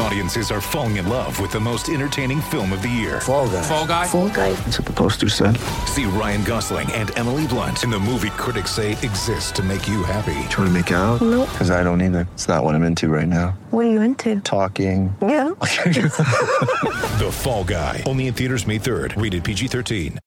Audiences are falling in love with the most entertaining film of the year. Fall guy. Fall guy. Fall guy. That's what the poster said. See Ryan Gosling and Emily Blunt in the movie critics say exists to make you happy. Trying to make it out? Nope. Because I don't either. It's not what I'm into right now. What are you into? Talking. Yeah. The Fall Guy. Only in theaters May 3rd. Rated PG-13.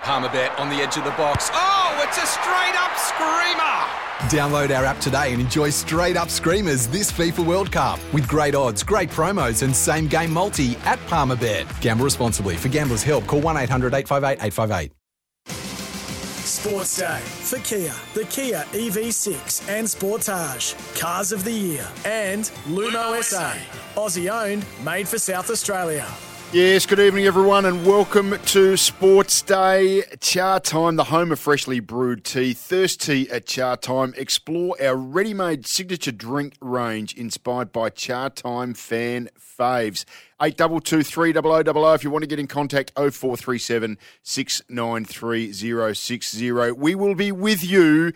Palmerbet on the edge of the box. Oh, it's a straight up screamer! Download our app today and enjoy straight up screamers this FIFA World Cup with great odds, great promos, and same game multi at Palmerbet. Gamble responsibly. For gamblers' help, call 1 800 858 858. Sports Day for Kia, the Kia EV6 and Sportage, Cars of the Year, and Lumo SA, Aussie owned, made for South Australia. Yes, good evening, everyone, and welcome to Sports Day Char Time, the home of freshly brewed tea. Thirst tea at Char Time. Explore our ready made signature drink range inspired by Char Time fan faves. 822 300 if you want to get in contact 0437 693 We will be with you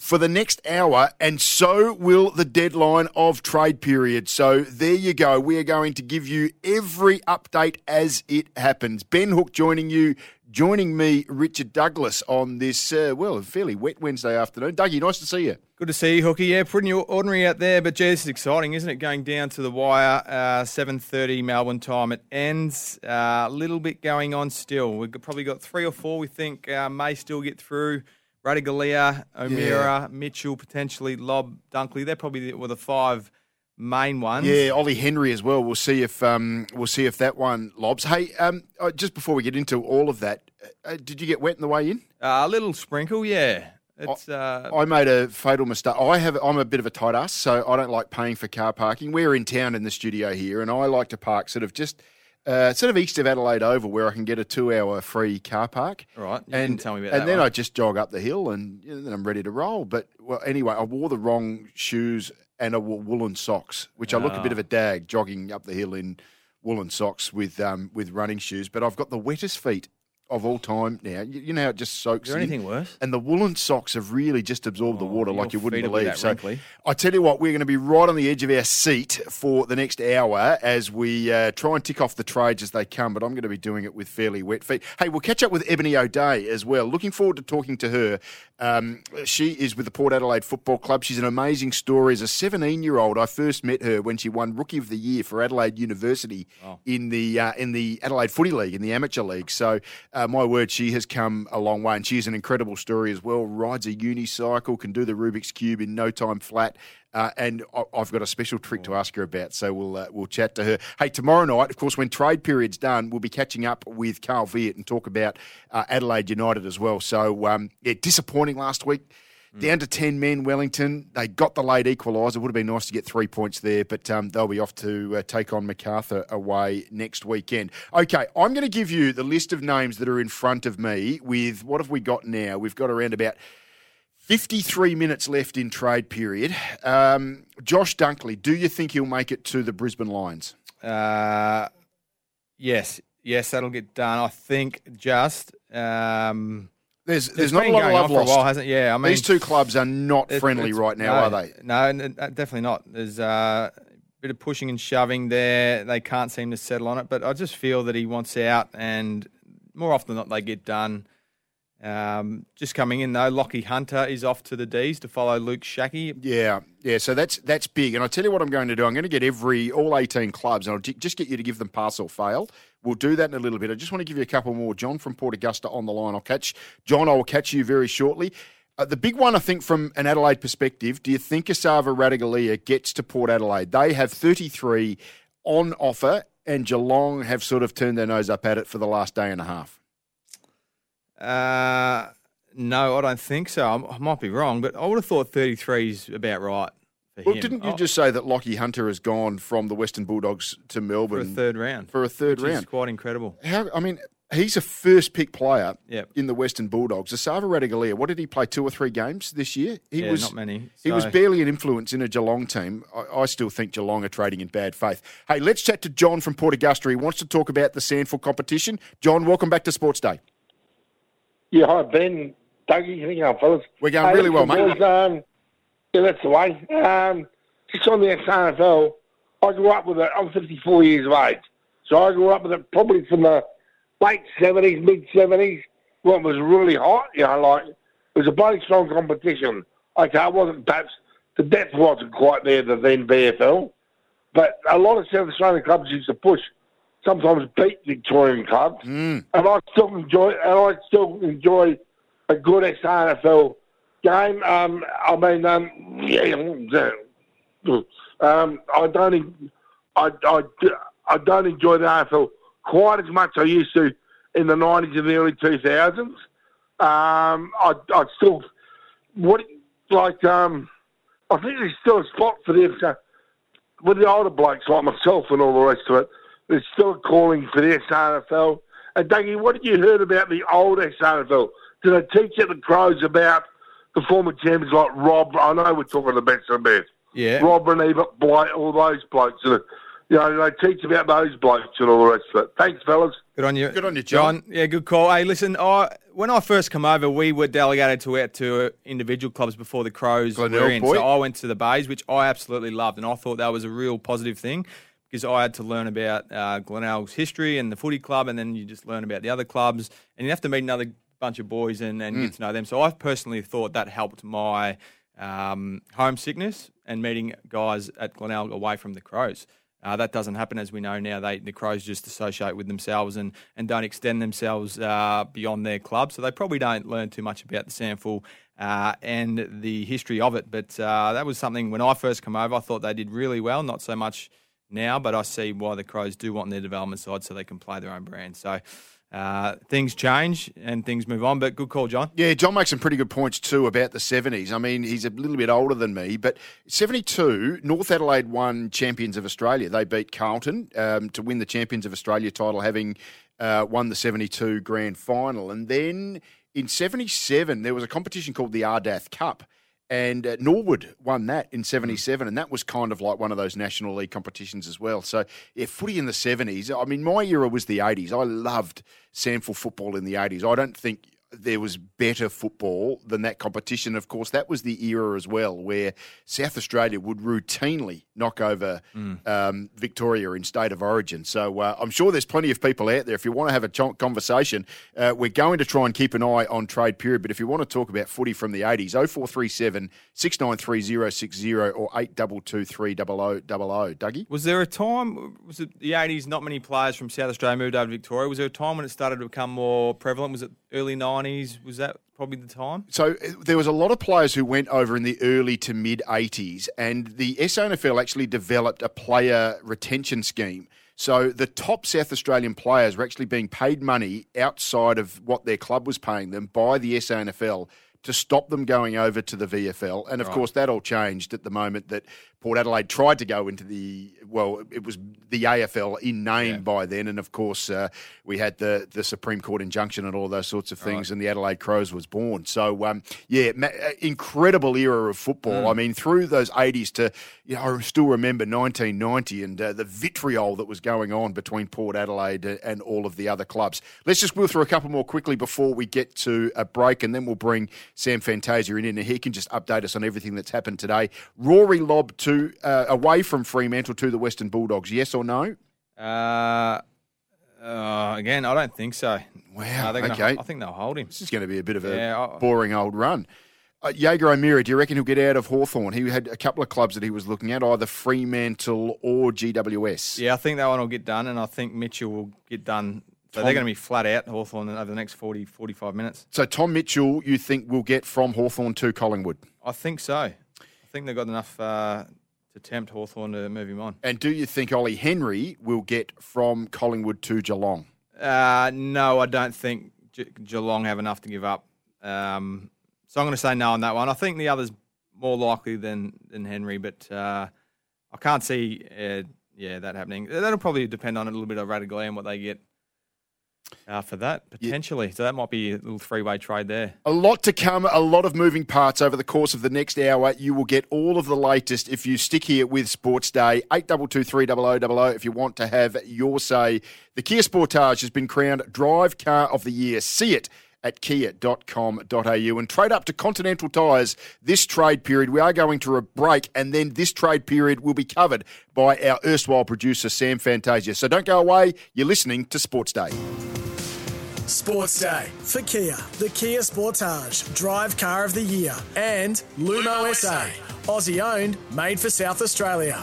for the next hour, and so will the deadline of trade period. So there you go. We are going to give you every update as it happens. Ben Hook joining you, joining me, Richard Douglas, on this, uh, well, a fairly wet Wednesday afternoon. Dougie, nice to see you. Good to see you, Hooky. Yeah, pretty ordinary out there, but gee, this is exciting, isn't it? Going down to the wire, uh, 7.30 Melbourne time. It ends. A uh, little bit going on still. We've probably got three or four we think uh, may still get through. Ratugolea, O'Meara, Mitchell, potentially Lobb, Dunkley. They're probably the, were the five main ones. Yeah, Ollie Henry as well. We'll see if um, we'll see if that one lobs. Hey, um, uh, just before we get into all of that, uh, did you get wet in the way in? Uh, a little sprinkle, yeah. It's, uh, I made a fatal mistake. I have. I'm a bit of a tight ass, so I don't like paying for car parking. We're in town in the studio here, and I like to park sort of just uh, sort of east of Adelaide Oval, where I can get a two-hour free car park. Right, and tell me about and that then one. I just jog up the hill, and you know, then I'm ready to roll. But well, anyway, I wore the wrong shoes and I wore woolen socks, which I look a bit of Ah. a dag jogging up the hill in woolen socks with um, with running shoes. But I've got the wettest feet of all time now. You, you know how it just soaks. Is there in? anything worse? And the woolen socks have really just absorbed the Oh, water like you wouldn't feet will be believe. So wrinkly. I tell you what, we're going to be right on the edge of our seat for the next hour as we uh, try and tick off the trades as they come. But I'm going to be doing it with fairly wet feet. Hey, we'll catch up with Ebony O'Dea as well. Looking forward to talking to her. Um, she is with the Port Adelaide Football Club. She's an amazing story. As a 17 year old, I first met her when she won Rookie of the Year for Adelaide University in the uh, in the Adelaide Footy League in the amateur league. So uh, my word, she has come a long way, and she is an incredible story as well. Rides a unicycle, can do the Rubik's cube in no time flat. Uh, and I- I've got a special trick to ask her about, so we'll uh, we'll chat to her. Hey, tomorrow night, of course, when trade period's done, we'll be catching up with Carl Veart and talk about uh, Adelaide United as well. So, um, yeah, disappointing last week. Down to 10 men, Wellington. They got the late equaliser. It would have been nice to get three points there, but um, they'll be off to uh, take on Macarthur away next weekend. Okay, I'm going to give you the list of names that are in front of me with what have we got now? We've got around about 53 minutes left in trade period. Um, Josh Dunkley, do you think he'll make it to the Brisbane Lions? Uh, yes, yes, that'll get done. I think just. Um, There's it's there's not a lot of going on love lost. while, hasn't? Yeah, I mean, These two clubs are not it- friendly right now, no, are they? No, n- definitely not. There's uh, a bit of pushing and shoving there. They can't seem to settle on it, but I just feel that he wants out, and more often than not, they get done. Um, just coming in though, Lachie Hunter is off to the D's to follow Luke Schache. Yeah, yeah. So that's that's big. And I tell you what, I'm going to do. I'm going to get every all 18 clubs, and I'll just get you to give them pass or fail. We'll do that in a little bit. I just want to give you a couple more. John from Port Augusta on the line. I'll catch John. I will catch you very shortly. Uh, the big one, I think, from an Adelaide perspective, do you think Esava Ratugolea gets to Port Adelaide? They have 33 on offer, and Geelong have sort of turned their nose up at it for the last day and a half. Uh, no, I don't think so. I, I might be wrong, but I would have thought 33 is about right for Well, him. didn't you Oh, just say that Lachie Hunter has gone from the Western Bulldogs to Melbourne for a third round? for a third which is round? quite incredible. How? I mean, he's a first pick player Yep. in the Western Bulldogs. Esava Ratugolea, what did he play? Two or three games this year? He Yeah, was not many. He was barely an influence in a Geelong team. I, I still think Geelong are trading in bad faith. Hey, let's chat to John from Port Augusta. He wants to talk about the SANFL competition. John, welcome back to Sports Day. Yeah, hi Ben, Dougie, how you going, fellas? We're going really well, mate. boys, um, yeah, that's the way. Um, just on the SANFL, I grew up with it. I'm 54 years of age, so I grew up with it probably from the late 70s, mid 70s, when it was really hot. You know, like it was a bloody strong competition. Okay, it wasn't perhaps the depth wasn't quite there the then VFL, but a lot of South Australian clubs used to push, sometimes beat Victorian clubs, Mm. and I still enjoy and I still enjoy a good SANFL game. Um, I mean, um, yeah, um, I don't, I, I, I don't enjoy the AFL quite as much as I used to in the nineties and the early two thousands. Um, I, I still, what like, um, I think there's still a spot for uh, with the older blokes like myself and all the rest of it. There's still a calling for the SANFL. And Dougie, what did you heard about the old SANFL? Did they teach at the Crows about the former champions like Rob? I know we're talking the best of the best. Yeah. Robran Ebert Blight, all those blokes. And, you know, they teach about those blokes and all the rest of it. Thanks, fellas. Good on you. Good on you, John. Yeah, good call. Hey, listen, I, when I first come over, we were delegated to out to uh, individual clubs before the Crows Glenelg, were in. boy. So I went to the Bays, which I absolutely loved, and I thought that was a real positive thing because I had to learn about uh, Glenelg's history and the footy club, and then you just learn about the other clubs, and you have to meet another bunch of boys and, and Mm. get to know them. So I personally thought that helped my um, homesickness and meeting guys at Glenelg away from the Crows. Uh, that doesn't happen, as we know now. They the Crows just associate with themselves and, and don't extend themselves uh, beyond their club, so they probably don't learn too much about the SANFL uh, and the history of it. But uh, that was something when I first come over, I thought they did really well. Not so much now, but I see why the Crows do want their development side so they can play their own brand. So uh, things change and things move on. But good call, John. Yeah, John makes some pretty good points too about the 70s. I mean, he's a little bit older than me, but 72, North Adelaide won Champions of Australia. They beat Carlton um, to win the Champions of Australia title, having uh, won the 72 grand final. And then in 77, there was a competition called the Ardath Cup. And uh, Norwood won that in 77, and that was kind of like one of those National League competitions as well. So, yeah, footy in the 70s. I mean, my era was the 80s. I loved SANFL football in the 80s. I don't think there was better football than that competition. Of course, that was the era as well where South Australia would routinely knock over um, Victoria in state of origin. So uh, I'm sure there's plenty of people out there. If you want to have a ch- conversation, uh, we're going to try and keep an eye on trade period. But if you want to talk about footy from the 80s, 0437 693 060 or 8223 0000. Dougie? Was there a time, was it the 80s, not many players from South Australia moved over to Victoria? Was there a time when it started to become more prevalent? Was it early 90s? Was that probably the time? So uh, there was a lot of players who went over in the early to mid 80s, and the SANFL actually developed a player retention scheme. So the top South Australian players were actually being paid money outside of what their club was paying them by the SANFL to stop them going over to the VFL. And of course, that all changed at the moment that Port Adelaide tried to go into the, well, it was the AFL in name by then. And of course, uh, we had the, the Supreme Court injunction and all those sorts of things, and the Adelaide Crows was born. So, um, yeah, ma- uh, incredible era of football. I mean, through those 80s to, you know, I still remember 1990 and uh, the vitriol that was going on between Port Adelaide and all of the other clubs. Let's just wheel through a couple more quickly before we get to a break, and then we'll bring Sam Fantasia in, and he can just update us on everything that's happened today. Rory Lobb to uh, away from Fremantle to the Western Bulldogs, yes or no? Uh, uh, again, I don't think so. Wow, gonna, okay. I think they'll hold him. This is going to be a bit of a Yeah, I- boring old run. Uh, Jaeger O'Meara, do you reckon he'll get out of Hawthorn? He had a couple of clubs that he was looking at, either Fremantle or GWS. Yeah, I think that one will get done, and I think Mitchell will get done. So they're going to be flat out, Hawthorn, over the next 40, 45 minutes. So Tom Mitchell, you think will get from Hawthorn to Collingwood? I think so. I think they've got enough uh, to tempt Hawthorn to move him on. And do you think Ollie Henry will get from Collingwood to Geelong? Uh, no, I don't think Ge- Geelong have enough to give up. Um, so I'm going to say no on that one. I think the other's more likely than than Henry, but uh, I can't see, uh, yeah, that happening. That'll probably depend on a little bit of Radical and what they get uh, for that potentially. So that might be a little three way trade there. A lot to come, a lot of moving parts over the course of the next hour. You will get all of the latest if you stick here with Sports Day. 8223 if you want to have your say. The Kia Sportage has been crowned Drive Car of the Year. See it at kia.com.au and trade up to Continental Tyres this trade period. We are going to a break, and then this trade period will be covered by our erstwhile producer, Sam Fantasia. So don't go away. You're listening to Sports Day. Sports Day for Kia, the Kia Sportage, Drive Car of the Year, and Lumo SA, Aussie owned, made for South Australia.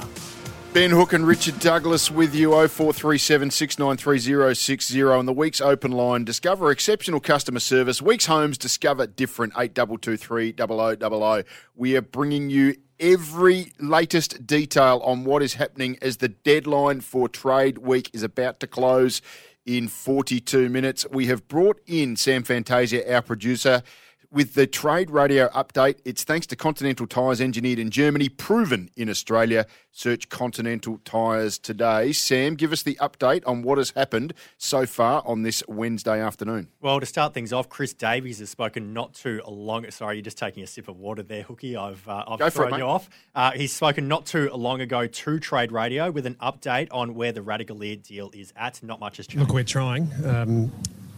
Ben Hook and Richard Douglas with you, 0437 693060 on the Weeks Open line. Discover exceptional customer service. Weeks Homes, discover different, 8223 0000. We are bringing you every latest detail on what is happening as the deadline for trade week is about to close in 42 minutes. We have brought in Sam Fantasia, our producer, with the trade radio update. It's thanks to Continental Tyres, engineered in Germany, proven in Australia. Search Continental Tyres today. Sam, give us the update on what has happened so far on this Wednesday afternoon. Well, to start things off, Chris Davies has spoken not too long. Sorry, you're just taking a sip of water there, Hookie. I've uh, I've Go for it, thrown you off. Uh, he's spoken not too long ago to Trade Radio with an update on where the Ratugolea deal is at. Not much has changed. Look, we're trying. Um,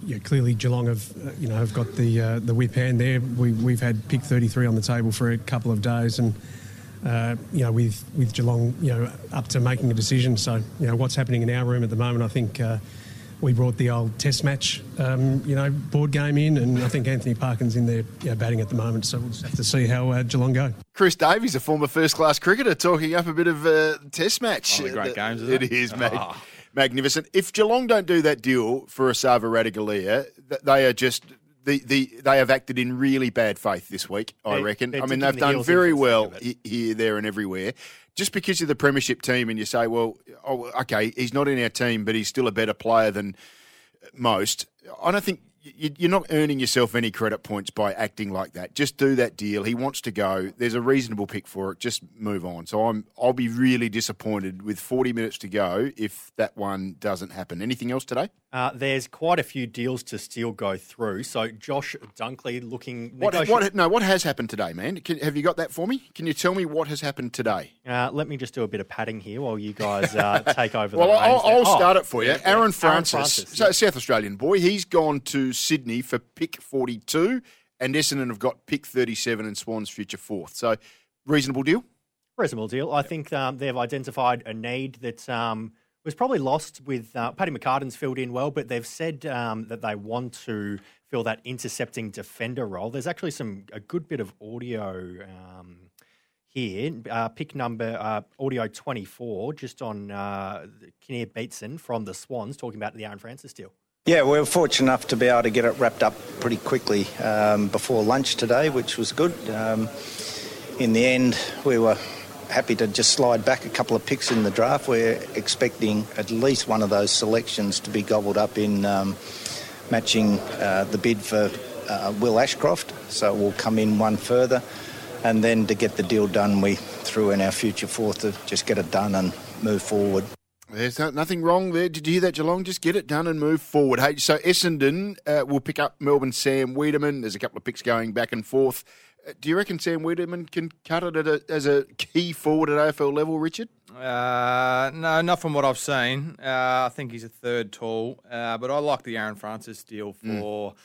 yeah, clearly Geelong have, uh, you know, have got the uh, the whip hand there. We, we've had pick 33 on the table for a couple of days, and uh, you know, with with Geelong, you know, up to making a decision. So, you know, what's happening in our room at the moment, I think. Uh, we brought the old Test match, um, you know, board game in, and I think Anthony Parkin's in there you know, batting at the moment. So we'll just have to see how uh, Geelong go. Chris Davies, a former first class cricketer, talking up a bit of a test match. One of the great games, isn't It it? is, mag- Ah. Magnificent. If Geelong don't do that deal for Esava Ratugolea, th- they are just. The, the, they have acted in really bad faith this week, I They're- reckon. I mean, they've the done very well sake of he- here, there, and everywhere. Just because you're the premiership team and you say, well, oh, okay, he's not in our team, but he's still a better player than most. I don't think you're not earning yourself any credit points by acting like that. Just do that deal. He wants to go. There's a reasonable pick for it. Just move on. So I'm I'll be really disappointed with 40 minutes to go if that one doesn't happen. Anything else today? Uh, there's quite a few deals to still go through. So Josh Dunkley looking. What, what no what has happened today, man? Can, have you got that for me? Can you tell me what has happened today? Uh, let me just do a bit of padding here while you guys uh, take over. Well, the I'll. I'll Oh, start it for you. Aaron Francis, Francis, so yeah. South Australian boy, he's gone to Sydney for pick 42, and Essendon have got pick 37 and Swans future fourth. So, reasonable deal? reasonable deal. I think um, they've identified a need that um, was probably lost with uh, Paddy McCartin's filled in well, but they've said um, that they want to fill that intercepting defender role. There's actually some a good bit of audio um, here. Uh, pick number uh, audio 24, just on uh, Kinnear Beatson from the Swans, talking about the Aaron Francis deal. Yeah, we were fortunate enough to be able to get it wrapped up pretty quickly um, before lunch today, which was good. Um, in the end, we were happy to just slide back a couple of picks in the draft. We're expecting at least one of those selections to be gobbled up in um, matching uh, the bid for uh, Will Ashcroft, so we'll come in one further. And then to get the deal done, we threw in our future fourth to just get it done and move forward. There's no, nothing wrong there. Did you hear that, Geelong? Just get it done and move forward. Hey, so Essendon uh, will pick up Melbourne Sam Weideman. There's a couple of picks going back and forth. Uh, do you reckon Sam Weideman can cut it at a, as a key forward at AFL level, Richard? Uh, no, not from what I've seen. Uh, I think he's a third tall, uh, but I like the Aaron Francis deal for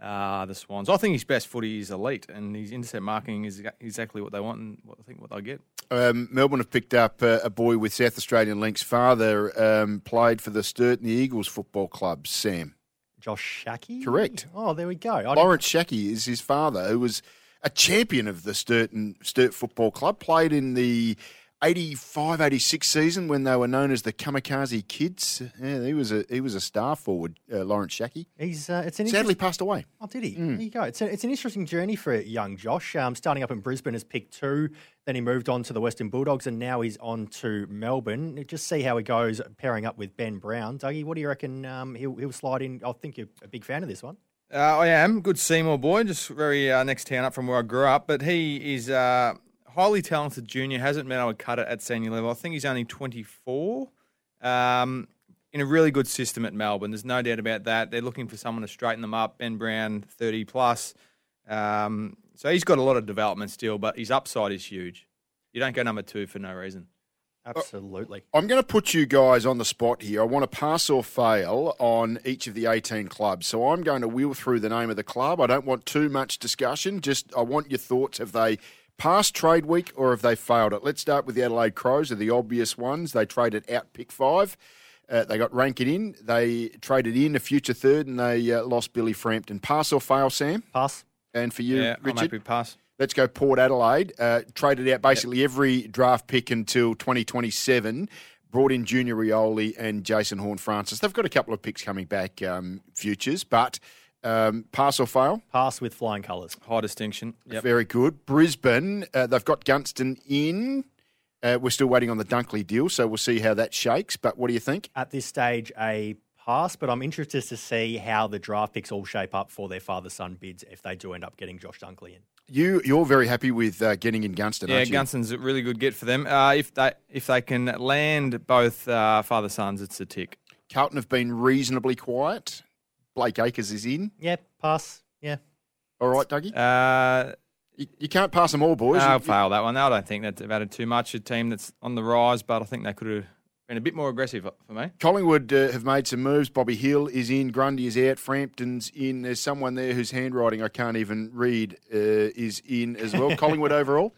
uh, the Swans. I think his best footy is elite, and his intercept marking is exactly what they want and what I think what they get. Um, Melbourne have picked up uh, a boy with South Australian links. Father um, played for the Sturt and the Eagles football club, Sam. Josh Schache? Correct. Oh, there we go. I didn't- Lawrence Schache is his father, who was a champion of the Sturt and Sturt Football Club. Played in the 85-86 season when they were known as the Kamikaze Kids. Yeah, he was a he was a star forward, uh, Lawrence Schache. He's uh, it's an Sadly interest- passed away. Oh, did he? There you go. It's, a, it's an interesting journey for young Josh. Um, starting up in Brisbane as pick two, then he moved on to the Western Bulldogs, and now he's on to Melbourne. Just see how he goes pairing up with Ben Brown. Dougie, what do you reckon? Um, he'll, he'll slide in. I think you're a big fan of this one. Uh, I am good Seymour boy, just very uh, next town up from where I grew up. But he is uh, highly talented junior. Hasn't been able to cut it at senior level. I think he's only 24. Um, in a really good system at Melbourne. There's no doubt about that. They're looking for someone to straighten them up. Ben Brown, 30 plus. Um, so he's got a lot of development still, but his upside is huge. You don't go number two for no reason. Absolutely. I'm going to put you guys on the spot here. I want to pass or fail on each of the 18 clubs. So I'm going to wheel through the name of the club. I don't want too much discussion. Just I want your thoughts. Have they passed trade week or have they failed it? Let's start with the Adelaide Crows. Are the obvious ones. They traded out pick five. Uh, they got Rankine in. They traded in a future third and they uh, lost Billy Frampton. Pass or fail, Sam? Pass. And for you, yeah, I'm Richard? happy pass. Let's go Port Adelaide. Uh, traded out basically every draft pick until 2027. Brought in Junior Rioli and Jason Horne-Francis. They've got a couple of picks coming back, um, futures, but um, pass or fail? Pass with flying colours. High distinction. Yep. Very good. Brisbane, uh, they've got Gunston in. Uh, we're still waiting on the Dunkley deal, so we'll see how that shakes. But what do you think? At this stage, a pass, but I'm interested to see how the draft picks all shape up for their father son bids if they do end up getting Josh Dunkley in. You you're very happy with uh, getting in Gunston, Yeah, aren't you? Yeah, Gunston's a really good get for them. Uh, if they if they can land both uh, father sons, it's a tick. Carlton have been reasonably quiet. Blake Acres is in. Yeah, pass. Yeah. All right, Dougie. Uh, you, you can't pass them all, boys. I'll You- fail that one. I don't think that they've added too much. A team that's on the rise, but I think they could have been a bit more aggressive for me. Collingwood uh, have made some moves. Bobby Hill is in. Grundy is out. Frampton's in. There's someone there whose handwriting I can't even read uh, is in as well. Collingwood overall.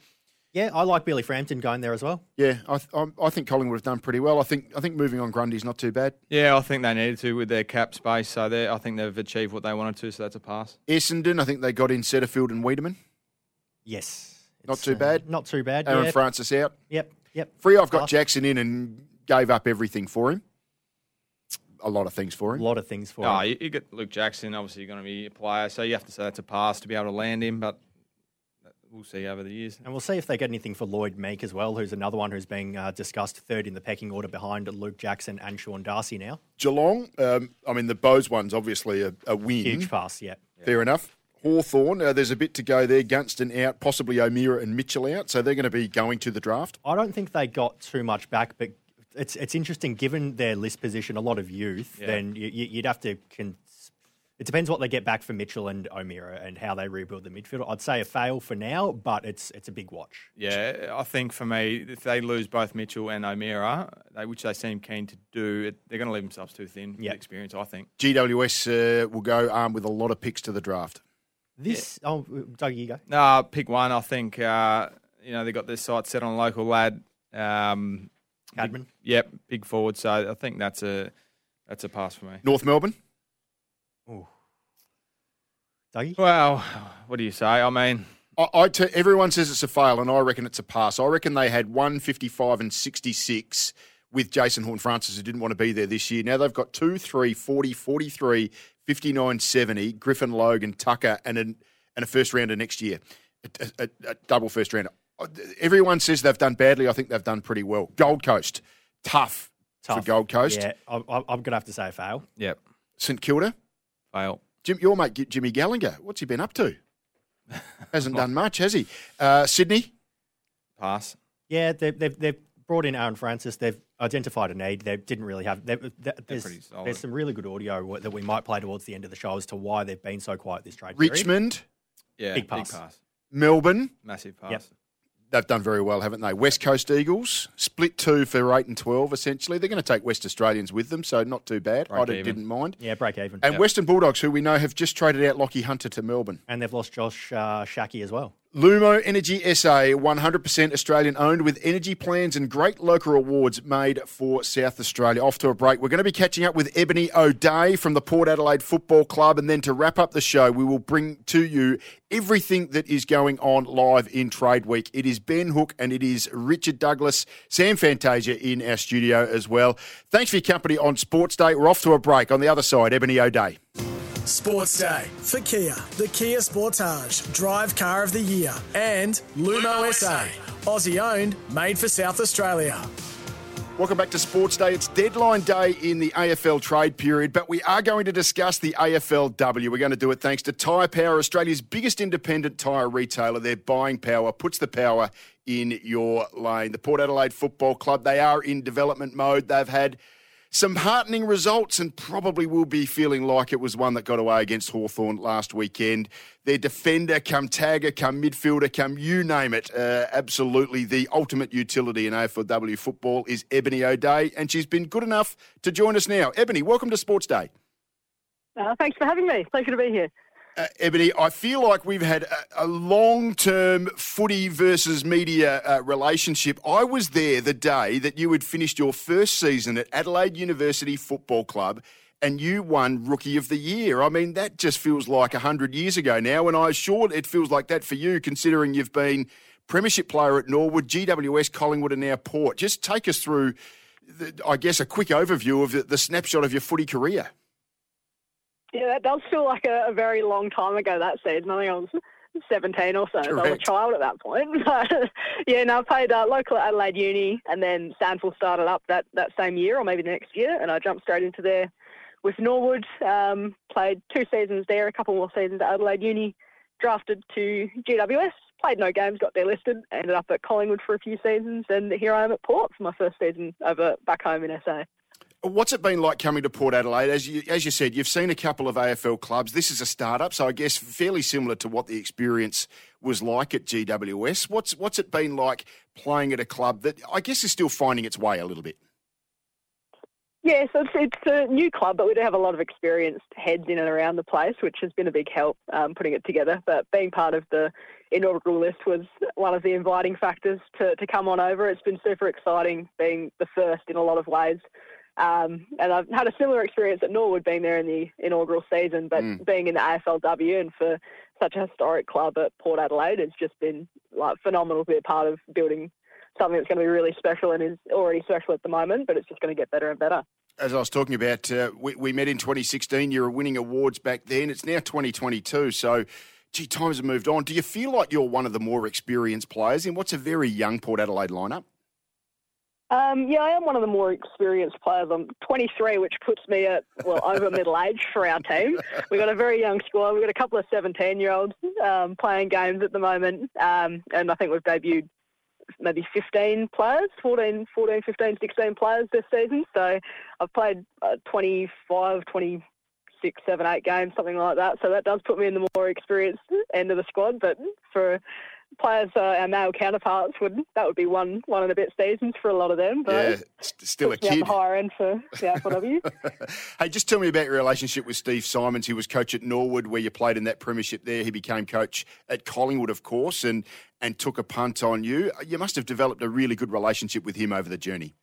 Yeah, I like Billy Frampton going there as well. Yeah, I, th- I'm- I think Collingwood have done pretty well. I think I think moving on Grundy's not too bad. Yeah, I think they needed to with their cap space. So they, I think they've achieved what they wanted to. So that's a pass. Essendon, I think they got in Setterfield and Weideman. Yes. Not too uh, bad. Not too bad. Aaron yeah. Francis out. Yep. Yep. Free, I've got Pass. Jackson in and gave up everything for him. A lot of things for him. A lot of things for Oh, him. you, you get Luke Jackson. Obviously, you're going to be a player, so you have to say that's a pass to be able to land him. But we'll see over the years. And we'll see if they get anything for Lloyd Meek as well, who's another one who's being uh, discussed third in the pecking order behind Luke Jackson and Sean Darcy now. Geelong, um, I mean, the Bowes one's obviously a, a win. Huge pass, yeah. Fair enough. Hawthorn, uh, there's a bit to go there. Gunston out, possibly O'Meara and Mitchell out, so they're going to be going to the draft. I don't think they got too much back, but it's it's interesting given their list position, a lot of youth. Yeah. Then you, you- you'd have to. Con- it depends what they get back for Mitchell and O'Meara and how they rebuild the midfield. I'd say a fail for now, but it's it's a big watch. Yeah, I think for me, if they lose both Mitchell and O'Meara, they, which they seem keen to do, it, they're going to leave themselves too thin Yeah. with experience. I think. GWS uh, will go armed with a lot of picks to the draft. This oh, Doug, you go. No, pick one. I think uh, you know they got their sights set on a local lad. Um, Cadman. big- yep, big forward. So I think that's a that's a pass for me. North Melbourne, Dougie? Well, what do you say? I mean, I, I t- everyone says it's a fail, and I reckon it's a pass. I reckon they had 155 and 66 with Jason Horne-Francis, who didn't want to be there this year. Now they've got 2, 3, 40, 43, 59, 70, Griffin, Logan, Tucker, and, an, and a first rounder next year. A, a- a double first rounder. Uh, everyone says they've done badly. I think they've done pretty well. Gold Coast, tough, for Gold Coast. Yeah, I, I, I'm going to have to say a fail. yep, St Kilda, fail. Jim, your mate Jimmy Gallagher, what's he been up to? Hasn't done much, has he? Uh, Sydney, Pass. Yeah, they've, they've, they've brought in Aaron Francis. They've identified a need. They didn't really have. They, they, there's, there's some really good audio that we might play towards the end of the show as to why they've been so quiet this trade period. Richmond, Yeah, Big pass. pass. Melbourne, Massive pass. Yep. They've done very well, haven't they? West Coast Eagles, split two for eight and twelve. Essentially, they're going to take West Australians with them, so not too bad. I Break did, even. didn't mind. Yeah, break even. And Yep. Western Bulldogs, who we know have just traded out Lachie Hunter to Melbourne. And they've lost Josh uh, Schache as well. Lumo Energy SA, 100% Australian owned with energy plans and great local rewards made for South Australia. Off to a break. We're going to be catching up with Ebony O'Dea from the Port Adelaide Football Club. And then to wrap up the show, we will bring to you everything that is going on live in Trade Week. It is Ben Hook and it is Richard Douglas, Sam Fantasia in our studio as well. Thanks for your company on Sports Day. We're off to a break. On the other side, Ebony O'Dea. Sports Day for Kia, the Kia Sportage, Drive Car of the Year, and Lumo SA, Aussie owned, made for South Australia. Welcome back to Sports Day. It's deadline day in the AFL trade period, but we are going to discuss the AFLW. We're going to do it thanks to Tyre Power, Australia's biggest independent tyre retailer. Their buying power puts the power in your lane. The Port Adelaide Football Club, they are in development mode. They've had some heartening results and probably will be feeling like it was one that got away against Hawthorn last weekend. Their defender, come tagger, come midfielder, come you name it. Uh, absolutely the ultimate utility in AFLW football is Ebony O'Dea, and she's been good enough to join us now. Ebony, welcome to Sports Day. Uh, thanks for having me. Pleasure to be here. Uh, Ebony, I feel like we've had a, a long term footy versus media uh, relationship. I was there the day that you had finished your first season at Adelaide University Football Club and you won Rookie of the Year. I mean, that just feels like 100 years ago now, and I'm sure it feels like that for you, considering you've been Premiership player at Norwood, GWS, Collingwood, and now Port. Just take us through, the, I guess, a quick overview of the, the snapshot of your footy career. Yeah, that does feel like a, a very long time ago, that season. I think I was 17 or so. So I was a child at that point. But yeah, no, I played uh, local at Adelaide Uni and then SANFL started up that, that same year or maybe the next year and I jumped straight into there with Norwood. Um, played two seasons there, a couple more seasons at Adelaide Uni, drafted to GWS, played no games, got delisted, ended up at Collingwood for a few seasons and here I am at Port for my first season over back home in SA. What's it been like coming to Port Adelaide? As you, as you said, you've seen a couple of AFL clubs. This is a startup, so I guess fairly similar to what the experience was like at GWS. What's what's it been like playing at a club that I guess is still finding its way a little bit? Yeah, so it's, it's a new club, but we do have a lot of experienced heads in and around the place, which has been a big help um, putting it together. But being part of the inaugural list was one of the inviting factors to, to come on over. It's been super exciting being the first in a lot of ways. Um, and I've had a similar experience at Norwood being there in the inaugural season, but mm. being in the AFLW and for such a historic club at Port Adelaide has just been like phenomenal to be a part of building something that's going to be really special and is already special at the moment, but it's just going to get better and better. As I was talking about, uh, we, we met in 2016. You were winning awards back then. It's now 2022. So, gee, times have moved on. Do you feel like you're one of the more experienced players in what's a very young Port Adelaide lineup? Um, yeah, I am one of the more experienced players. I'm 23, which puts me at well over middle age for our team. We've got a very young squad. We've got a couple of 17 year olds um, playing games at the moment, um, and I think we've debuted maybe 15 players, 14, 14, 15, 16 players this season. So I've played uh, 25, 26, 7, 8 games, something like that. So that does put me in the more experienced end of the squad. But for players, uh, our male counterparts, would that would be one one and a bit seasons for a lot of them. But yeah, still a kid. Higher end for the AFLW. hey, just tell me about your relationship with Steve Symonds. He was coach at Norwood, where you played in that premiership there. He became coach at Collingwood, of course, and and took a punt on you. You must have developed a really good relationship with him over the journey.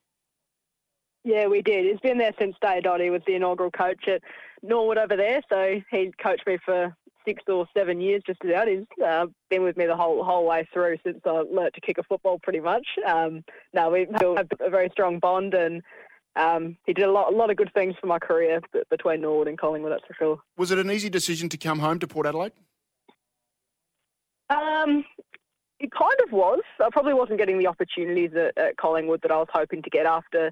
Yeah, we did. He's been there since day dot. He was the inaugural coach at Norwood over there, so he coached me for six or seven years just about. He's uh, been with me the whole whole way through since I learnt to kick a football pretty much. Um, no, we have a very strong bond and um, he did a lot, a lot of good things for my career between Norwood and Collingwood, that's for sure. Was it an easy decision to come home to Port Adelaide? Um, it kind of was. I probably wasn't getting the opportunities at, at Collingwood that I was hoping to get after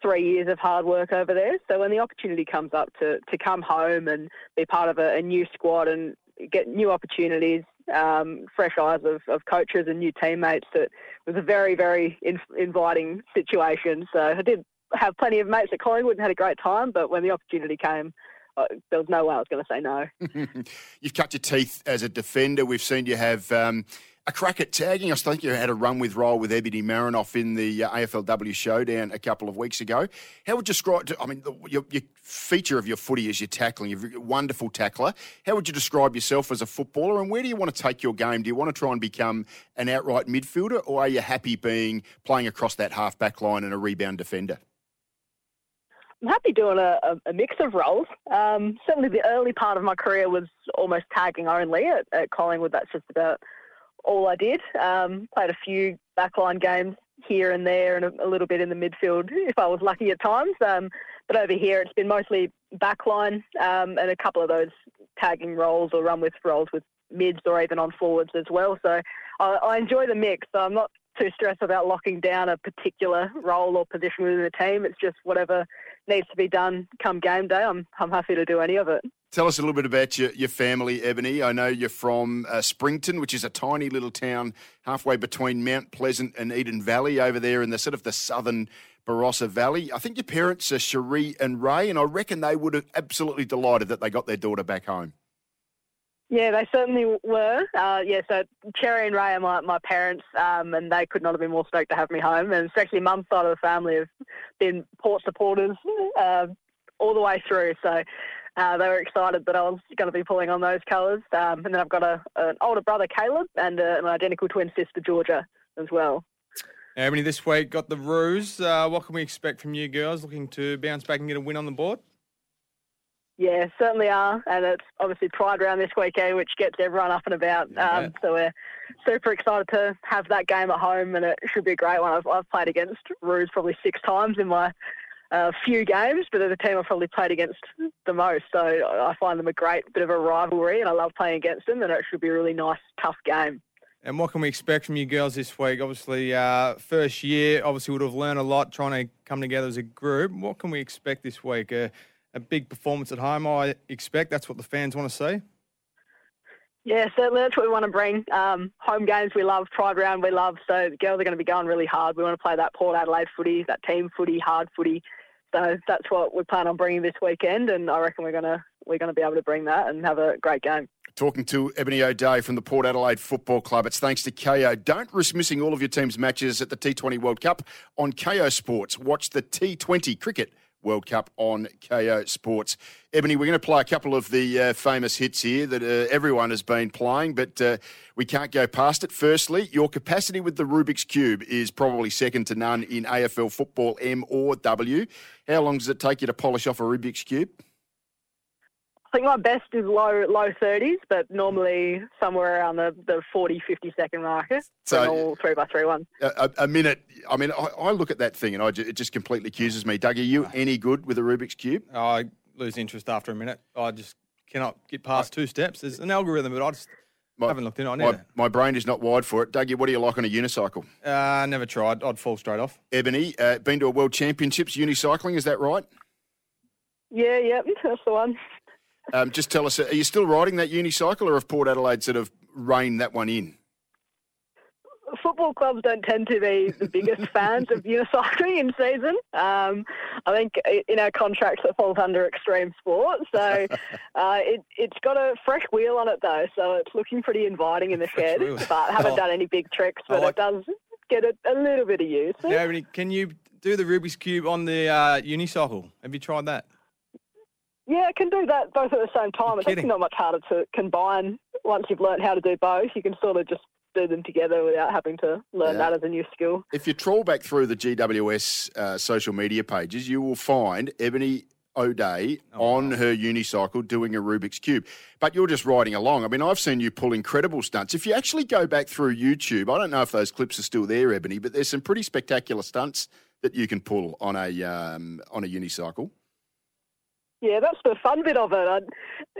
three years of hard work over there. So when the opportunity comes up to, to come home and be part of a, a new squad and get new opportunities, um, fresh eyes of, of coaches and new teammates, it was a very, very in, inviting situation. So I did have plenty of mates at Collingwood and had a great time, but when the opportunity came, uh, there was no way I was going to say no. You've cut your teeth as a defender. We've seen you have um, a crack at tagging. I think you had a run with roll with Ebony Marinoff in the uh, AFLW showdown a couple of weeks ago. How would you describe? I mean, the, your, your, feature of your footy is your tackling. You're a wonderful tackler. How would you describe yourself as a footballer, and where do you want to take your game? Do you want to try and become an outright midfielder, or are you happy being playing across that half back line and a rebound defender? I'm happy doing a, a, mix of roles. Um, certainly, the early part of my career was almost tagging only at, at Collingwood. That's just about all I did. Um, played a few backline games here and there and a, a, little bit in the midfield if I was lucky at times. Um, but over here, it's been mostly backline um, and a couple of those tagging roles or run with roles with mids or even on forwards as well. So I, I enjoy the mix. So I'm not too stressed about locking down a particular role or position within the team. It's just whatever needs to be done come game day. I'm I'm happy to do any of it. Tell us a little bit about your, your family, Ebony. I know you're from uh, Springton, which is a tiny little town halfway between Mount Pleasant and Eden Valley over there in the sort of the southern Barossa Valley. I think your parents are Cherie and Ray, and I reckon they would have absolutely delighted that they got their daughter back home. Yeah, they certainly were. Uh, yeah, so Cherry and Ray are my, my parents, um, and they could not have been more stoked to have me home. And actually mum's side of the family have been Port supporters uh, all the way through. So uh, they were excited that I was going to be pulling on those colours. Um, and then I've got a, an older brother, Caleb, and uh, an identical twin sister, Georgia, as well. Ebony, this week got the Roos. Uh, what can we expect from you girls looking to bounce back and get a win on the board? Yeah, certainly are, and it's obviously Pride Round this weekend, which gets everyone up and about. Um, so we're super excited to have that game at home, and it should be a great one. I've, I've played against Roos probably six times in my uh, few games, but they're the team I've probably played against the most. So I find them a great bit of a rivalry, and I love playing against them, and it should be a really nice, tough game. And what can we expect from you girls this week? Obviously, uh, first year, obviously would have learned a lot trying to come together as a group. What can we expect this week? Uh, a big performance at home, I expect. That's what the fans want to see. Yeah, certainly that's what we want to bring. Um, home games we love, Pride Round we love. So the girls are going to be going really hard. We want to play that Port Adelaide footy, that team footy, hard footy. So that's what we plan on bringing this weekend, and I reckon we're to we're to be able to bring that and have a great game. Talking to Ebony O'Dea from the Port Adelaide Football Club. It's thanks to Kayo. Don't risk missing all of your team's matches at the T20 World Cup on Kayo Sports. Watch the T20 cricket World Cup on Kayo Sports. Ebony, we're going to play a couple of the uh, famous hits here that uh, everyone has been playing, but uh, we can't go past it. Firstly, your capacity with the Rubik's Cube is probably second to none in AFL football, M or W. How long does it take you to polish off a Rubik's Cube? I think my best is low low 30s, but normally somewhere around the, the 40, 50 second marker. So- all three by three one. A, a, a minute. I mean, I, I look at that thing and I ju- it just completely accuses me. Doug, are you any good with a Rubik's Cube? I lose interest after a minute. I just cannot get past two steps. There's an algorithm, but I just haven't looked in on it. my brain is not wired for it. Dougie, what do you like on a unicycle? Uh, never tried. I'd fall straight off. Ebony, uh, been to a World Championships unicycling, is that right? Yeah, yep, that's the one. Um, just tell us, are you still riding that unicycle or have Port Adelaide sort of reined that one in? Football clubs don't tend to be the biggest fans of unicycling in season. Um, I think in our contracts it falls under extreme sport. So uh, it, it's got a fresh wheel on it though, so it's looking pretty inviting in the shed. wheel. But haven't Oh. done any big tricks, but like- it does get a, a little bit of use. Now, can you do the Rubik's Cube on the uh, unicycle? Have you tried that? Yeah, I can do that both at the same time. It's actually not much harder to combine once you've learned how to do both. You can sort of just do them together without having to learn Yeah. that as a new skill. If you trawl back through the GWS uh, social media pages, you will find Ebony O'Dea on her unicycle doing a Rubik's Cube. But you're just riding along. I mean, I've seen you pull incredible stunts. If you actually go back through YouTube, I don't know if those clips are still there, Ebony, but there's some pretty spectacular stunts that you can pull on a um, on a unicycle. Yeah, that's the fun bit of it. I,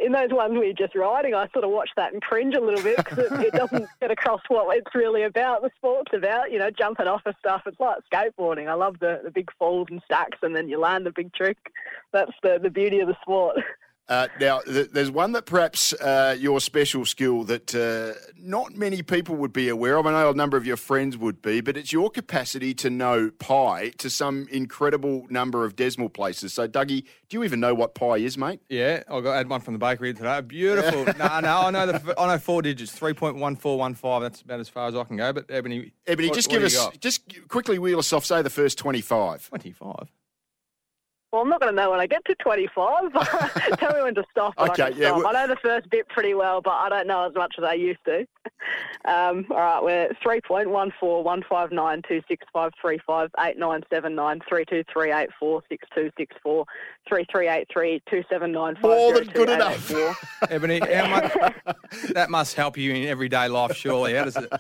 in those ones where you're just riding, I sort of watch that and cringe a little bit because it, it doesn't get across what it's really about. The sport's about, you know, jumping off of stuff. It's like skateboarding. I love the, the big falls and stacks, and then you land the big trick. That's the, the beauty of the sport. Uh, now, th- there's one that perhaps uh, your special skill that uh, not many people would be aware of. I know a number of your friends would be, but it's your capacity to know pi to some incredible number of decimal places. So, Dougie, do you even know what pi is, mate? Yeah, I got had one from the bakery today. Beautiful. no, no, I know the I know four digits, three point one four one five. That's about as far as I can go. But Ebony, Ebony, what- just what give us, just quickly wheel us off. Say the first twenty-five. Twenty-five. Well, I'm not going to know when I get to 25. Tell me when to stop. and I Okay, can yeah, stop. I know the first bit pretty well, but I don't know as much as I used to. Um, all right, we're 3.14, More than good enough. Ebony, how much, that must help you in everyday life, surely. How does it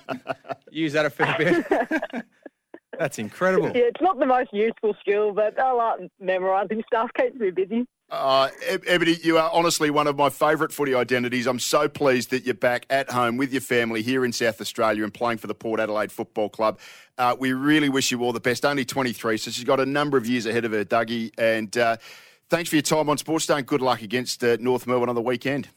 use that a fair bit? That's incredible. Yeah, it's not the most useful skill, but I like memorising stuff. Keeps me busy. Uh, Eb- Ebony, you are honestly one of my favourite footy identities. I'm so pleased that you're back at home with your family here in South Australia and playing for the Port Adelaide Football Club. Uh, we really wish you all the best. Only 23, so she's got a number of years ahead of her, Dougie. And uh, thanks for your time on Sports Day and good luck against uh, North Melbourne on the weekend.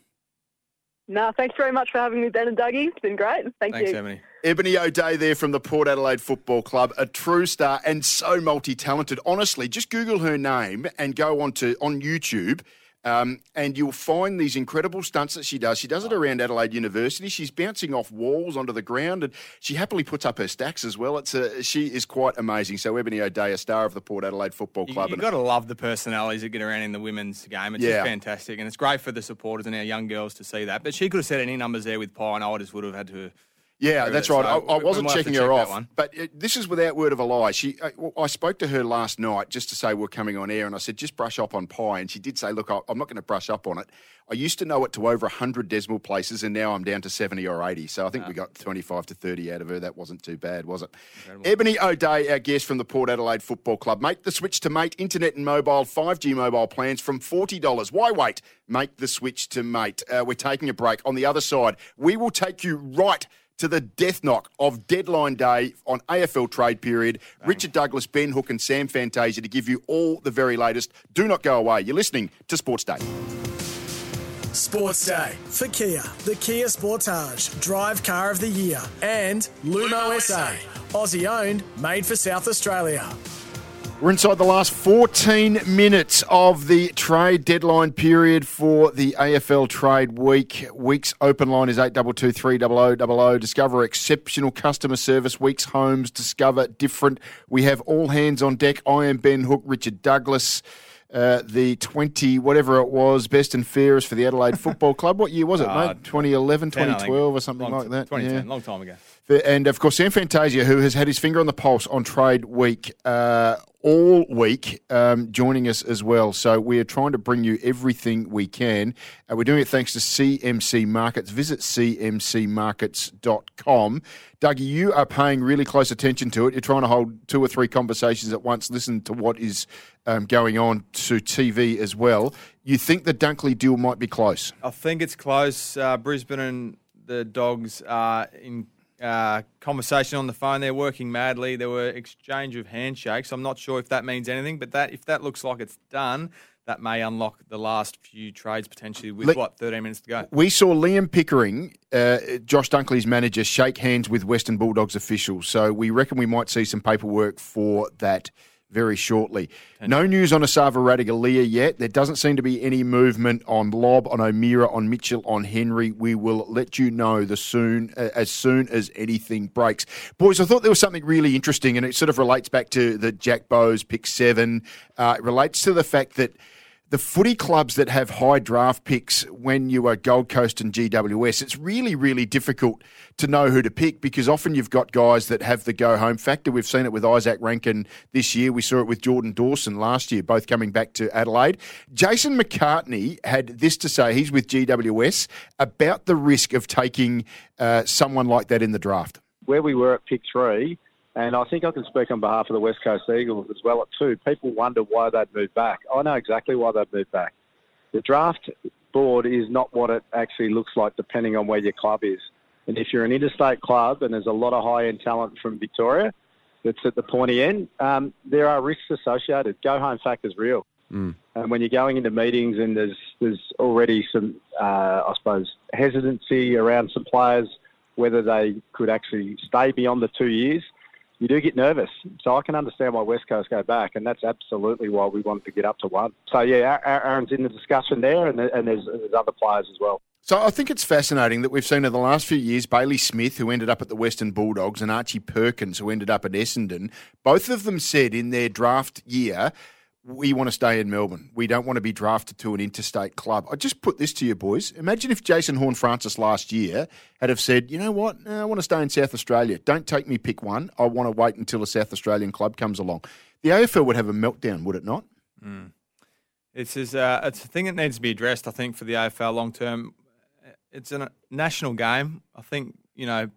No, thanks very much for having me, Ben and Dougie. It's been great. Thank you. Thanks, you. Emily. Ebony O'Dea there from the Port Adelaide Football Club, a true star and so multi-talented. Honestly, just Google her name and go on to on YouTube. Um, and you'll find these incredible stunts that she does. She does it around Adelaide University. She's bouncing off walls onto the ground, and she happily puts up her stacks as well. It's a, she is quite amazing. So Ebony O'Dea, a star of the Port Adelaide Football Club, you and got to love the personalities that get around in the women's game. It's Yeah. just fantastic, and it's great for the supporters and our young girls to see that. But she could have set any numbers there with Pie, and I just would have had to. Yeah, that's right. I, So I we- wasn't we might have checking her check off, one. but it, this is without word of a lie. She, I, I spoke to her last night just to say we're coming on air, and I said just brush up on pi, and she did say, "Look, I, I'm not going to brush up on it. I used to know it to over 100 decimal places, and now I'm down to 70 or 80. So I think we got 25 to 30 out of her. That wasn't too bad, was it? Ebony O'Dea, our guest from the Port Adelaide Football Club. Make the switch to Mate Internet and Mobile 5G mobile plans from $40. Why wait? Make the switch to Mate. Uh, we're taking a break. On the other side, we will take you right to the death knock of deadline day on AFL trade period. Richard Douglas, Ben Hook, and Sam Fantasia to give you all the very latest. Do not go away. You're listening to Sports Day. Sports Day for Kia, the Kia Sportage, Drive Car of the Year, and Lumo SA, Aussie owned, made for South Australia. We're inside the last 14 minutes of the trade deadline period for the AFL trade week. Week's open line is 82230000. Discover exceptional customer service. Week's homes. Discover different. We have all hands on deck. I am Ben Hook, Richard Douglas. Uh, the 20, whatever it was, best and fairest for the Adelaide Football Club. What year was it, Uh, mate? 2011, 10, I think. 2012, or something like that? 2010, Yeah. long time ago. And of course, Sam Fantasia, who has had his finger on the pulse on trade week uh, all week, um, joining us as well. So we are trying to bring you everything we can. Uh, we're doing it thanks to CMC Markets. Visit cmcmarkets.com. Dougie, you are paying really close attention to it. You're trying to hold two or three conversations at once, listen to what is um, going on to TV as well. You think the Dunkley deal might be close? I think it's close. Uh, Brisbane and the Dogs are in uh, conversation on the phone. They're working madly. There were exchange of handshakes. I'm not sure if that means anything, but that if that looks like it's done, that may unlock the last few trades potentially with Let- what 13 minutes to go. We saw Liam Pickering, uh, Josh Dunkley's manager, shake hands with Western Bulldogs officials. So we reckon we might see some paperwork for that very shortly. No news on Esava Ratugolea yet. There doesn't seem to be any movement on Lobb, on O'Meara, on Mitchell, on Henry. We will let you know the soon uh, as soon as anything breaks. Boys, I thought there was something really interesting, and it sort of relates back to the Jack Bowes pick seven. Uh, it relates to the fact that the footy clubs that have high draft picks when you are Gold Coast and GWS, it's really, really difficult to know who to pick because often you've got guys that have the go home factor. We've seen it with Isaac Rankine this year. We saw it with Jordan Dawson last year, both coming back to Adelaide. Jason McCartney had this to say, he's with GWS, about the risk of taking uh, someone like that in the draft. where we were at pick three, and I think I can speak on behalf of the West Coast Eagles as well at two. People wonder why they'd moved back. I know exactly why they've moved back. The draft board is not what it actually looks like depending on where your club is. And if you're an interstate club and there's a lot of high end talent from Victoria that's at the pointy end, um, there are risks associated. Go home factor's real. And when you're going into meetings and there's there's already some, uh, I suppose, hesitancy around some players whether they could actually stay beyond the two years, you do get nervous. So I can understand why West Coast go back, and that's absolutely why we wanted to get up to one. So yeah, Aaron's in the discussion there, and, there- and there's, there's other players as well. So I think it's fascinating that we've seen in the last few years Bailey Smith, who ended up at the Western Bulldogs, and Archie Perkins, who ended up at Essendon. Both of them said in their draft year, we want to stay in Melbourne. We don't want to be drafted to an interstate club. I just put this to you, boys. Imagine if Jason Horne-Francis last year had have said, you know what, No, I want to stay in South Australia. Don't take me pick one. I want to wait until a South Australian club comes along. The AFL would have a meltdown, would it not? It's is, uh, it's a thing that needs to be addressed. I think for the AFL long term, it's a national game. I think you know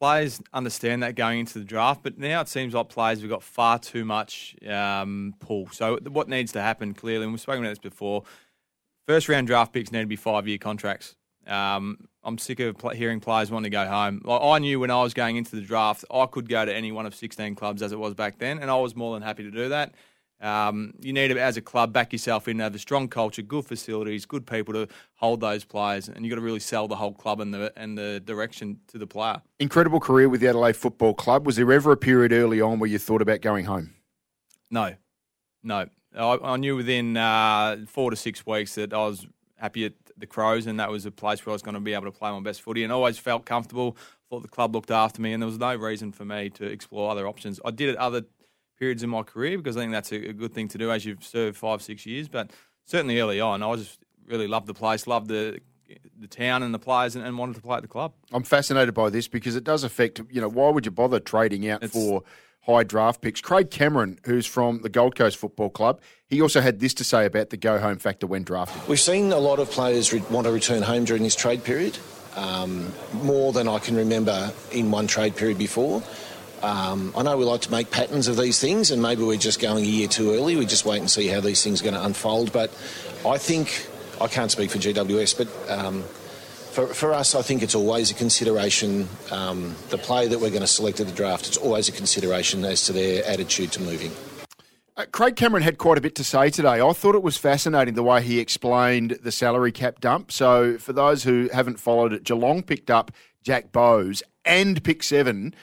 players understand that going into the draft, but now it seems like players have got far too much um, pull. So what needs to happen clearly, and we've spoken about this before, first round draft picks need to be five year contracts. Um, I'm sick of pl- hearing players wanting to go home. Like I knew when I was going into the draft, I could go to any one of 16 clubs as it was back then, and I was more than happy to do that. Um, you need to, as a club, back yourself in, have a strong culture, good facilities, good people to hold those players, and you've got to really sell the whole club and the and the direction to the player. Incredible career with the Adelaide Football Club. Was there ever a period early on where you thought about going home? No, no. I, I knew within uh, four to six weeks that I was happy at the Crows, and that was a place where I was going to be able to play my best footy, and always felt comfortable. Thought the club looked after me, and there was no reason for me to explore other options. I did it other periods in my career because I think that's a, a good thing to do as you've served five, six years. But certainly early on, I just really loved the place, loved the the town and the players, and, and wanted to play at the club. I'm fascinated by this because it does affect. You know, why would you bother trading out for high draft picks? Craig Cameron, who's from the Gold Coast Football Club, he also had this to say about the go home factor when drafted. We've seen a lot of players re- want to return home during this trade period, um, more than I can remember in one trade period before. Um, I know we like to make patterns of these things, and maybe we're just going a year too early. We just wait and see how these things are going to unfold. But I think I can't speak for GWS, but um, for, for us, I think it's always a consideration. Um, the player that we're going to select at the draft, it's always a consideration as to their attitude to moving. Uh, Craig Cameron had quite a bit to say today. I thought it was fascinating the way he explained the salary cap dump. So, for those who haven't followed it, Geelong picked up Jack Bowes and pick seven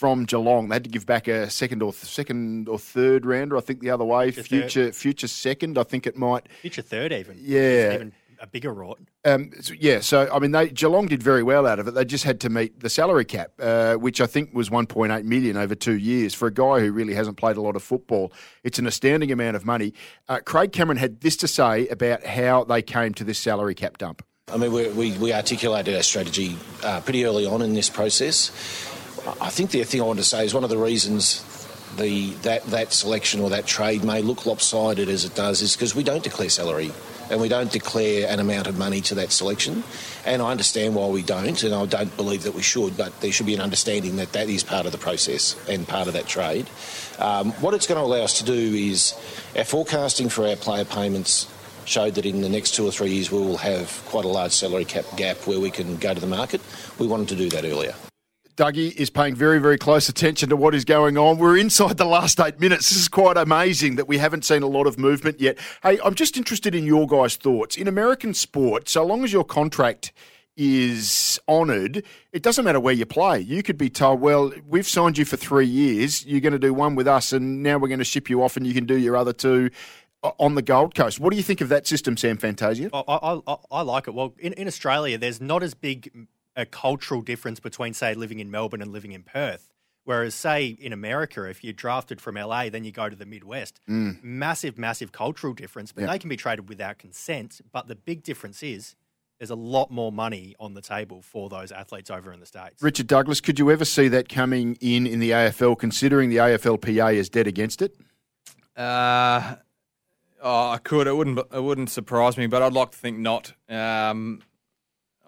from Geelong. They had to give back a second or second or third rounder. I think the other way. Future Future third. future second. I think it might. Future third, even. Yeah. Even a bigger rot. Um, so- yeah, so I mean, they Geelong did very well out of it. They just had to meet the salary cap, uh, which I think was 1.8 million over two years for a guy who really hasn't played a lot of football. It's an astounding amount of money. Uh, Craig Cameron had this to say about how they came to this salary cap dump. I mean, we, we, we articulated our strategy uh, pretty early on in this process. I think the thing I want to say is one of the reasons the that, that selection or that trade may look lopsided as it does is because we don't declare salary and we don't declare an amount of money to that selection. And I understand why we don't, and I don't believe that we should, but there should be an understanding that that is part of the process and part of that trade. Um, what it's going to allow us to do is our forecasting for our player payments showed that in the next two or three years we will have quite a large salary cap gap where we can go to the market. We wanted to do that earlier. Dougie is paying very, very close attention to what is going on. We're inside the last eight minutes. This is quite amazing that we haven't seen a lot of movement yet. Hey, I'm just interested in your guys' thoughts. In American sport, so long as your contract is honoured, it doesn't matter where you play. You could be told, well, we've signed you for three years. You're going to do one with us, and now we're going to ship you off, and you can do your other two uh, on the Gold Coast. What do you think of that system, Sam Fantasia? I, I, I, I like it. Well, in, in Australia, there's not as big a cultural difference between, say, living in Melbourne and living in Perth. Whereas, say, in America, if you're drafted from LA, then you go to the Midwest. Mm. Massive, massive cultural difference, but Yeah. they can be traded without consent. But the big difference is there's a lot more money on the table for those athletes over in the States. Richard Douglas, could you ever see that coming in in the AFL, considering the AFLPA is dead against it? Uh, oh, I could. It wouldn't. It wouldn't surprise me, but I'd like to think not. Um,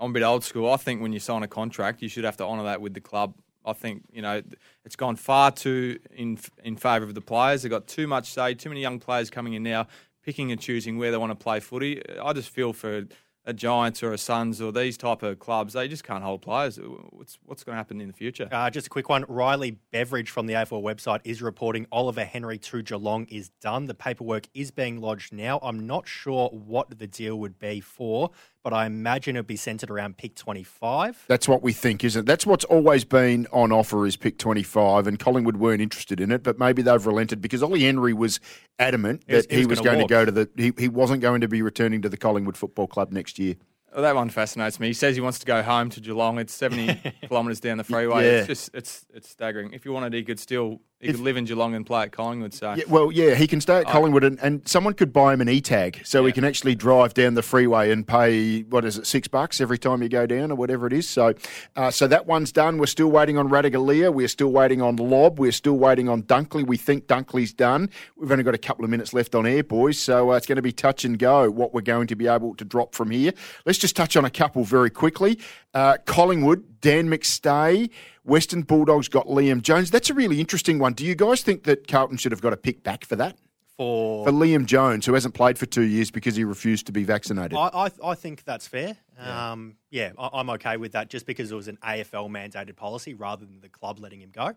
I'm a bit old school. I think when you sign a contract, you should have to honour that with the club. I think you know it's gone far too in in favour of the players. They've got too much say. Too many young players coming in now, picking and choosing where they want to play footy. I just feel for a Giants or a Suns or these type of clubs, they just can't hold players. What's what's going to happen in the future? Uh, just a quick one. Riley Beveridge from the AFL website is reporting Oliver Henry to Geelong is done. The paperwork is being lodged now. I'm not sure what the deal would be for, but I imagine it'd be centered around pick 25. That's what we think, isn't it? That's what's always been on offer is pick 25, and Collingwood weren't interested in it, but maybe they've relented because Ollie Henry was adamant He was- that he he was was gonna to go to the, he, he wasn't going to be returning to the Collingwood Football Club next year. Well, that one fascinates me. He says he wants to go home to Geelong. It's 70 kilometres down the freeway. Yeah. It's just it's it's staggering. If you wanted, he could still he If- could live in Geelong and play at Collingwood. So Yeah, well, yeah, he can stay at Collingwood, and, and someone could buy him an e-tag, so he can actually drive down the freeway and pay what is it, six bucks every time you go down, or whatever it is. So, uh, so that one's done. We're still waiting on Ratugolea. We're still waiting on Lobb. We're still waiting on Dunkley. We think Dunkley's done. We've only got a couple of minutes left on air, boys. So uh, it's going to be touch and go. What we're going to be able to drop from here. Let's just touch on a couple very quickly. Uh, Collingwood, Dan McStay. Western Bulldogs got Liam Jones. That's a really interesting one. Do you guys think that Carlton should have got a pick back for that? For For Liam Jones, who hasn't played for two years because he refused to be vaccinated. I, I, I think that's fair. Yeah, um, yeah I, I'm okay with that just because it was an AFL mandated policy rather than the club letting him go.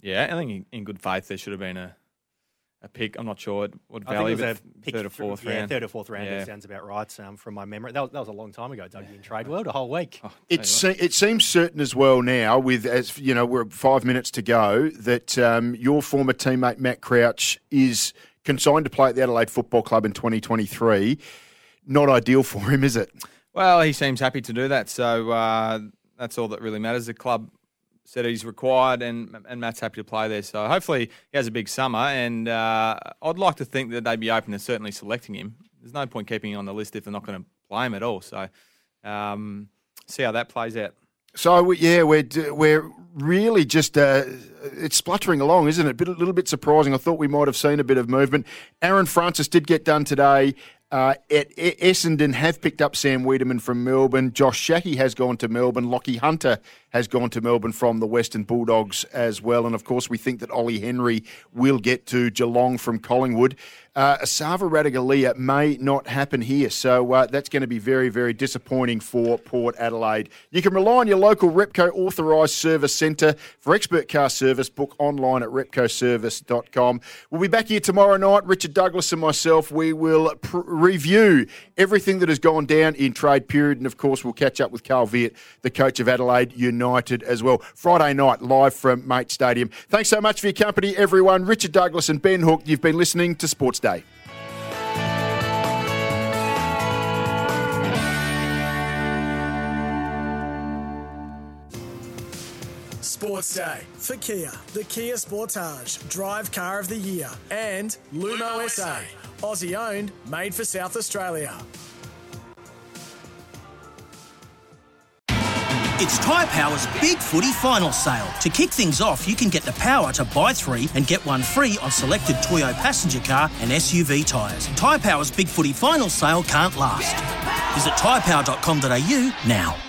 yeah, I think in, in good faith there should have been a a pick. I'm not sure what I think value, it was a but third or th- fourth yeah, round. third or fourth round. Yeah. That sounds about right um, from my memory. That was, that was a long time ago, Dougie, in Trade World, a whole week. Oh, It, se- it seems certain as well now, with as you know, we're five minutes to go, that um, your former teammate Matt Crouch is consigned to play at the Adelaide Football Club in 2023. Not ideal for him, is it? Well, he seems happy to do that, so uh, that's all that really matters. The club said he's required, and and Matt's happy to play there. So hopefully he has a big summer, and uh, I'd like to think that they'd be open to certainly selecting him. There's no point keeping him on the list if they're not going to play him at all. So um, see how that plays out. So yeah, we're we're really just uh, it's spluttering along, isn't it? A little bit surprising. I thought we might have seen a bit of movement. Aaron Francis did get done today. Uh, at Essendon have picked up Sam Weideman from Melbourne. Josh Schache has gone to Melbourne. Lachie Hunter has gone to Melbourne from the Western Bulldogs as well. And of course, we think that Ollie Henry will get to Geelong from Collingwood. Uh, Esava Ratugolea may not happen here, so uh, that's going to be very, very disappointing for Port Adelaide. You can rely on your local Repco authorised service centre for expert car service. Book online at repcoservice.com. We'll be back here tomorrow night. Richard Douglas and myself, we will pr- review everything that has gone down in trade period, and of course, we'll catch up with Carl Veart, the coach of Adelaide United, as well. Friday night, live from Mate Stadium. Thanks so much for your company, everyone. Richard Douglas and Ben Hook, you've been listening to Sports Day. Sports Day for Kia, the Kia Sportage, Drive Car of the Year, and Lumo SA, Aussie owned, made for South Australia. It's Tyre Power's Big Footy Final Sale. To kick things off, you can get the power to buy three and get one free on selected Toyo passenger car and SUV tyres. Tyre Power's Big Footy Final Sale can't last. Visit tyrepower.com.au now.